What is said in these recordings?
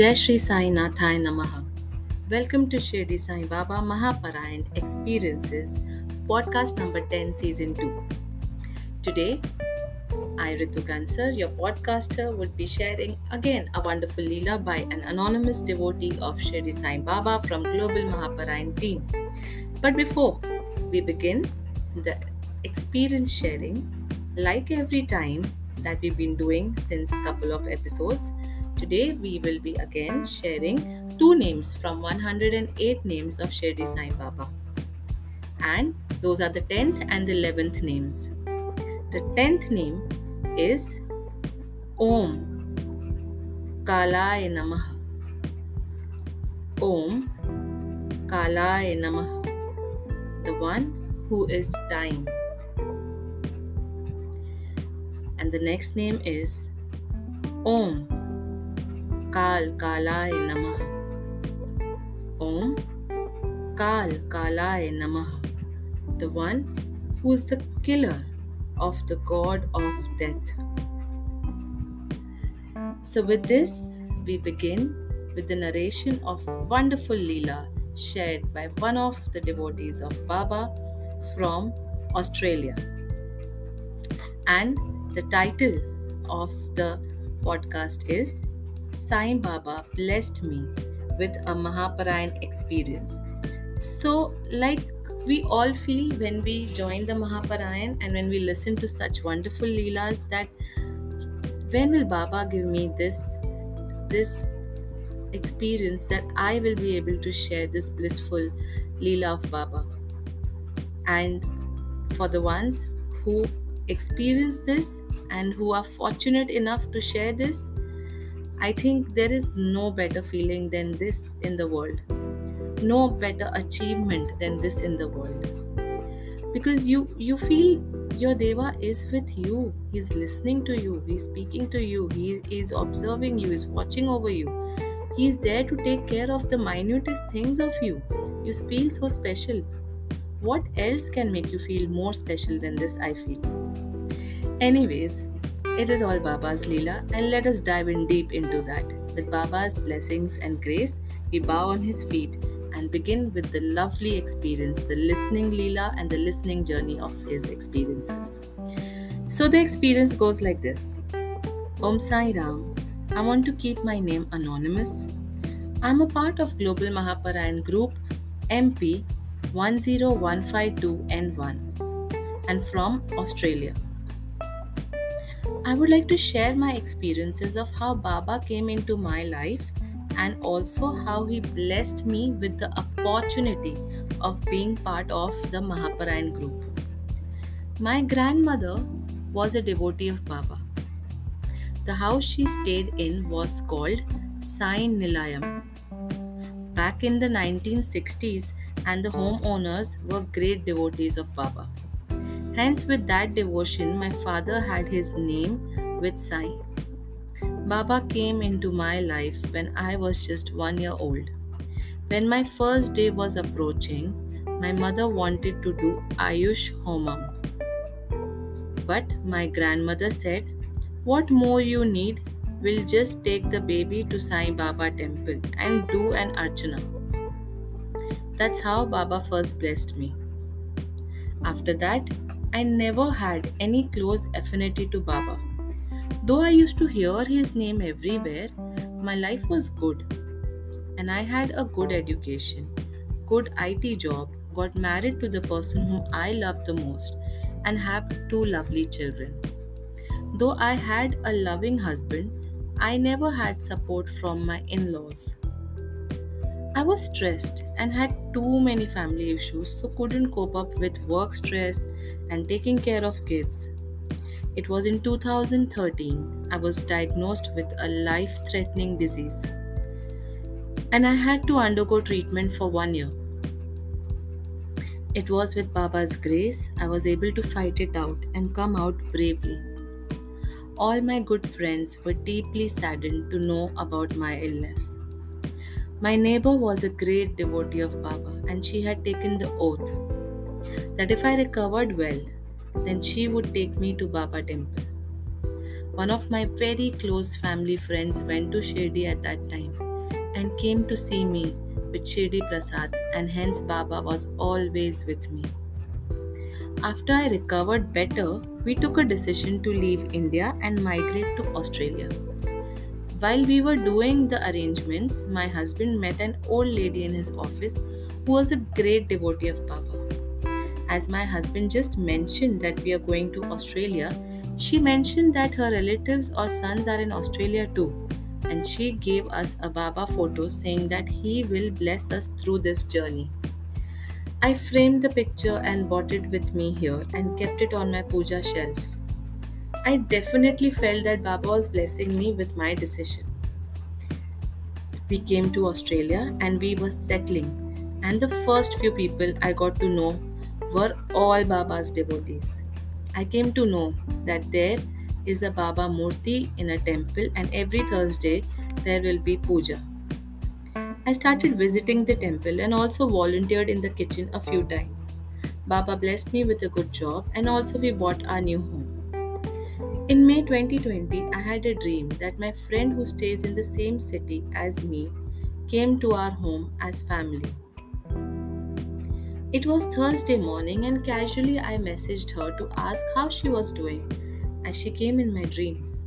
Jai Shri Sai Nathai Namaha. Welcome to Shirdi Sai Baba Mahaparayan Experiences, podcast number 10, season 2. Today, I, Ritu your podcaster, would be sharing again a wonderful Leela by an anonymous devotee of Shirdi Sai Baba from Global Mahaparayan team. But before we begin the experience sharing, like every time that we've been doing since couple of episodes, Today we will be again sharing two names from 108 names of Shirdi Sai Baba. And those are the 10th and the 11th names. The 10th name is Om Kalaya Namah. Om Kalaya Namah. The one who is time. And the next name is Om काल कालाय नमः Om Kal Kalaya Namah, the one who is the killer of the god of death. So, with this, we begin with the narration of wonderful Leela shared by one of the devotees of Baba from Australia. And the title of the podcast is Sai Baba blessed me with a Mahaparayan experience. So, like we all feel when we join the Mahaparayan and when we listen to such wonderful Leelas that when will Baba give me this this experience that I will be able to share this blissful Leela of Baba. And for the ones who experience this and who are fortunate enough to share this, I think there is no better feeling than this in the world. No better achievement than this in the world. Because you you feel your deva is with you. He's listening to you. He's speaking to you. He is observing you. He's watching over you. He's there to take care of the minutest things of you. You feel so special. What else can make you feel more special than this? I feel. Anyways, it is all Baba's Leela, and let us dive in deep into that. With Baba's blessings and grace, we bow on his feet and begin with the lovely experience, the listening Leela, and the listening journey of his experiences. So the experience goes like this Om Sai Ram, I want to keep my name anonymous. I'm a part of Global Mahaparayan Group MP 10152N1 and from Australia. I would like to share my experiences of how Baba came into my life and also how he blessed me with the opportunity of being part of the Mahaparayan group. My grandmother was a devotee of Baba. The house she stayed in was called Sai Nilayam. Back in the 1960s, and the homeowners were great devotees of Baba. Hence, with that devotion, my father had his name with Sai. Baba came into my life when I was just one year old. When my first day was approaching, my mother wanted to do Ayush Homam. But my grandmother said, What more you need? We'll just take the baby to Sai Baba temple and do an archana. That's how Baba first blessed me. After that, I never had any close affinity to Baba. Though I used to hear his name everywhere, my life was good. And I had a good education, good IT job, got married to the person whom I loved the most, and have two lovely children. Though I had a loving husband, I never had support from my in laws. I was stressed and had too many family issues, so couldn't cope up with work stress and taking care of kids. It was in 2013 I was diagnosed with a life threatening disease, and I had to undergo treatment for one year. It was with Baba's grace I was able to fight it out and come out bravely. All my good friends were deeply saddened to know about my illness. My neighbor was a great devotee of Baba, and she had taken the oath that if I recovered well, then she would take me to Baba temple. One of my very close family friends went to Shirdi at that time, and came to see me with Shirdi Prasad, and hence Baba was always with me. After I recovered better, we took a decision to leave India and migrate to Australia. While we were doing the arrangements, my husband met an old lady in his office who was a great devotee of Baba. As my husband just mentioned that we are going to Australia, she mentioned that her relatives or sons are in Australia too, and she gave us a Baba photo saying that he will bless us through this journey. I framed the picture and brought it with me here and kept it on my puja shelf. I definitely felt that Baba was blessing me with my decision. We came to Australia and we were settling, and the first few people I got to know were all Baba's devotees. I came to know that there is a Baba Murti in a temple, and every Thursday there will be puja. I started visiting the temple and also volunteered in the kitchen a few times. Baba blessed me with a good job and also we bought our new home. In May 2020, I had a dream that my friend who stays in the same city as me came to our home as family. It was Thursday morning and casually I messaged her to ask how she was doing as she came in my dreams.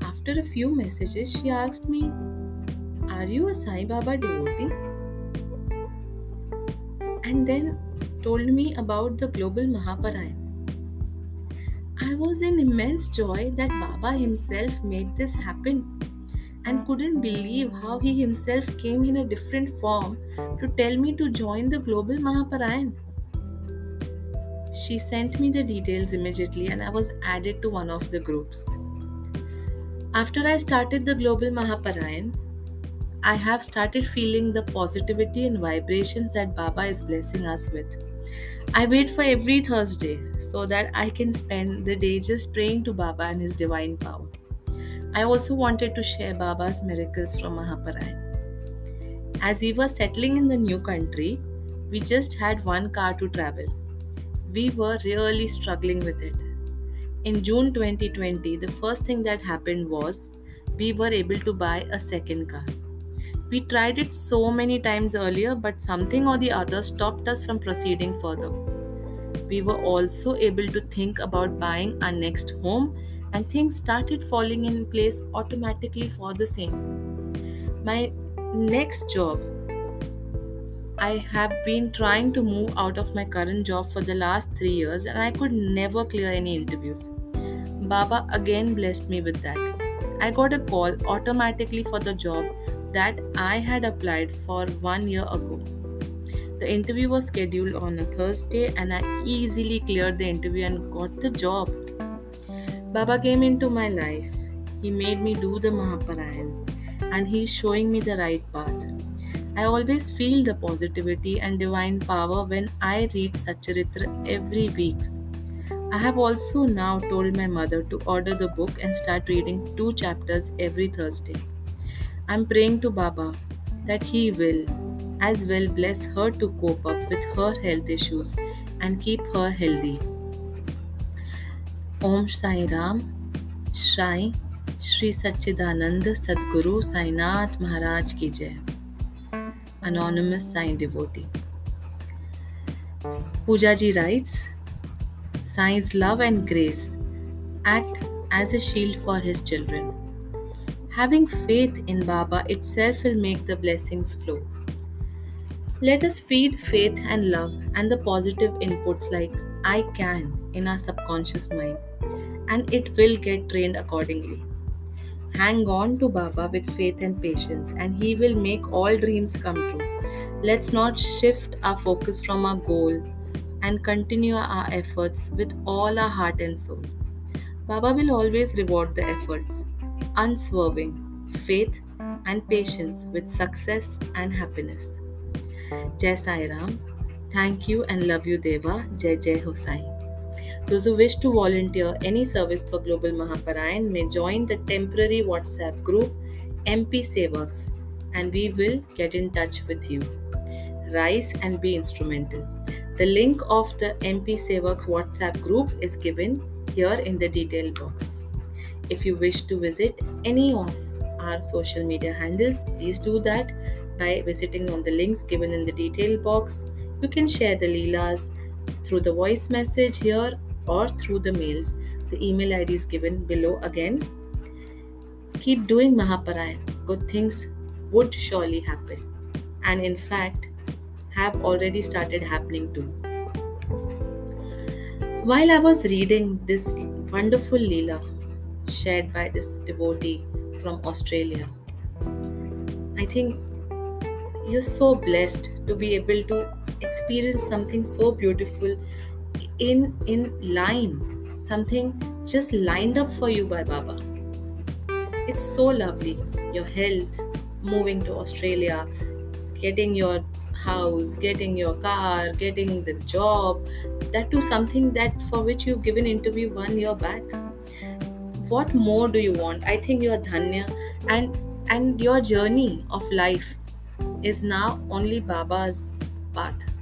After a few messages, she asked me, are you a Sai Baba devotee? And then told me about the global Mahaparayana. I was in immense joy that Baba himself made this happen and couldn't believe how he himself came in a different form to tell me to join the global Mahaparayan. She sent me the details immediately and I was added to one of the groups. After I started the global Mahaparayan, I have started feeling the positivity and vibrations that Baba is blessing us with. I wait for every Thursday so that I can spend the day just praying to Baba and His divine power. I also wanted to share Baba's miracles from Mahaparayana. As we were settling in the new country, we just had one car to travel. We were really struggling with it. In June 2020, the first thing that happened was we were able to buy a second car. We tried it so many times earlier, but something or the other stopped us from proceeding further. We were also able to think about buying our next home, and things started falling in place automatically for the same. My next job, I have been trying to move out of my current job for the last three years, and I could never clear any interviews. Baba again blessed me with that. I got a call automatically for the job that I had applied for one year ago. The interview was scheduled on a Thursday, and I easily cleared the interview and got the job. Baba came into my life. He made me do the Mahaparayana, and he's showing me the right path. I always feel the positivity and divine power when I read Satcharitra every week. I have also now told my mother to order the book and start reading two chapters every Thursday. I'm praying to Baba that He will as well bless her to cope up with her health issues and keep her healthy. Om Sai Ram, Shri Shri Satchidanand Sadguru Sainath Maharaj Ki Jai. Anonymous Sai Devotee. Pujaji writes, Sai's love and grace act as a shield for his children. Having faith in Baba itself will make the blessings flow. Let us feed faith and love and the positive inputs like I can in our subconscious mind, and it will get trained accordingly. Hang on to Baba with faith and patience, and He will make all dreams come true. Let's not shift our focus from our goal and continue our efforts with all our heart and soul. Baba will always reward the efforts unswerving, faith, and patience with success and happiness. Jai Sai Ram. Thank you and love you, Deva. Jai Jai Hosai. Those who wish to volunteer any service for Global Mahaparayan may join the temporary WhatsApp group MP Sevaks and we will get in touch with you. Rise and be instrumental. The link of the MP Sevaks WhatsApp group is given here in the detail box. If you wish to visit any of our social media handles. Please do that by visiting on the links given in the detail box. You can share the Leelas through the voice message here or through the mails. The email ID is given below again. Keep doing Mahaparayan. Good things would surely happen. And in fact, have already started happening too. While I was reading this wonderful Leela shared by this devotee from Australia, I think you're so blessed to be able to experience something so beautiful in in line something just lined up for you by baba it's so lovely your health moving to australia getting your house getting your car getting the job that to something that for which you've given interview one year back what more do you want i think you're dhanya and and your journey of life is now only baba's path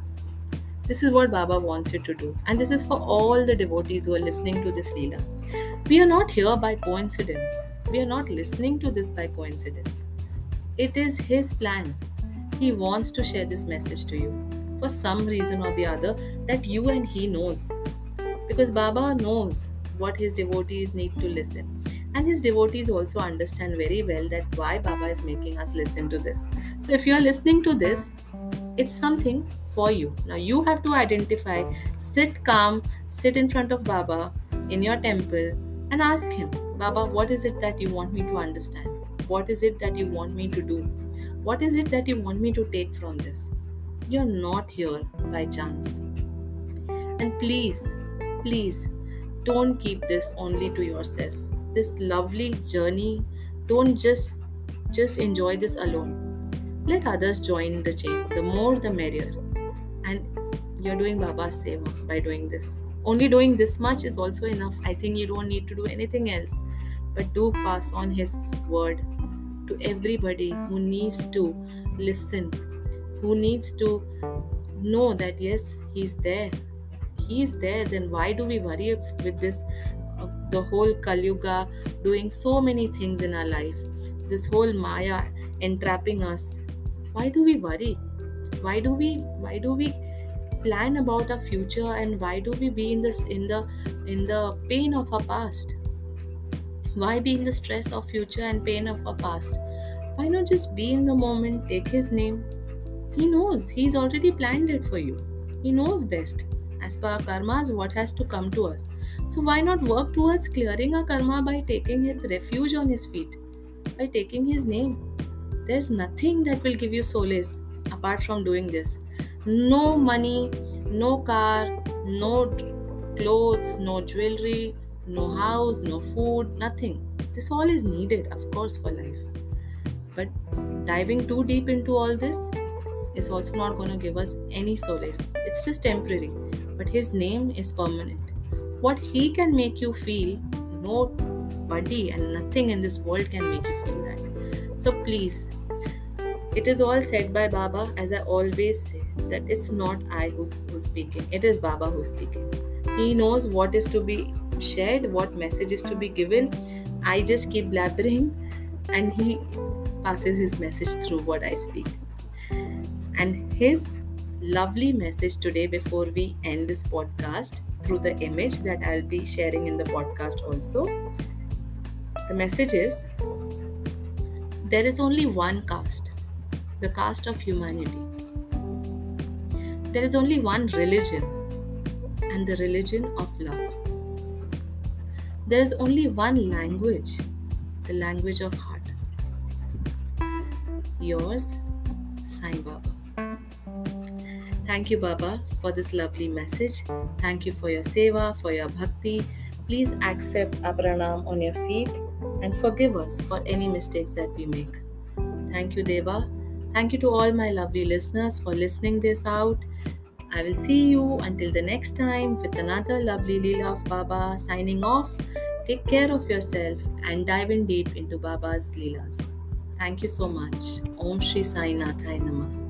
this is what Baba wants you to do. And this is for all the devotees who are listening to this Leela. We are not here by coincidence. We are not listening to this by coincidence. It is His plan. He wants to share this message to you for some reason or the other that you and He knows. Because Baba knows what His devotees need to listen. And His devotees also understand very well that why Baba is making us listen to this. So if you are listening to this, it's something for you. Now you have to identify, sit calm, sit in front of Baba in your temple and ask him, Baba, what is it that you want me to understand? What is it that you want me to do? What is it that you want me to take from this? You're not here by chance. And please, please don't keep this only to yourself. This lovely journey, don't just just enjoy this alone. Let others join the chain. The more the merrier and you're doing Baba's seva by doing this. Only doing this much is also enough. I think you don't need to do anything else. But do pass on His word to everybody who needs to listen, who needs to know that yes, He's there. He is there. Then why do we worry with this? Uh, the whole Kalyuga doing so many things in our life, this whole Maya entrapping us. Why do we worry? why do we why do we plan about our future and why do we be in this in the in the pain of our past why be in the stress of future and pain of our past? Why not just be in the moment take his name? He knows he's already planned it for you. He knows best. As per our karmas what has to come to us. So why not work towards clearing our karma by taking his refuge on his feet? By taking his name. There's nothing that will give you solace apart from doing this. No money no car no clothes no jewelry no house no food nothing. This all is needed of course for life. But diving too deep into all this is also not going to give us any solace. It's just temporary but his name is permanent. What he can make you feel nobody and nothing in this world can make you feel that. So please it is all said by Baba, as I always say, that it's not I who's, who's speaking, it is Baba who's speaking. He knows what is to be shared, what message is to be given. I just keep blabbering and he passes his message through what I speak. And his lovely message today before we end this podcast through the image that I'll be sharing in the podcast also. The message is there is only one caste the caste of humanity. There is only one religion, and the religion of love. There is only one language, the language of heart. Yours, Sai Baba. Thank you, Baba, for this lovely message. Thank you for your seva, for your bhakti. Please accept our pranam on your feet and forgive us for any mistakes that we make. Thank you, Deva. Thank you to all my lovely listeners for listening this out. I will see you until the next time with another lovely Leela of Baba signing off. Take care of yourself and dive in deep into Baba's Leelas. Thank you so much. Om Shri Sai Nathai Namah.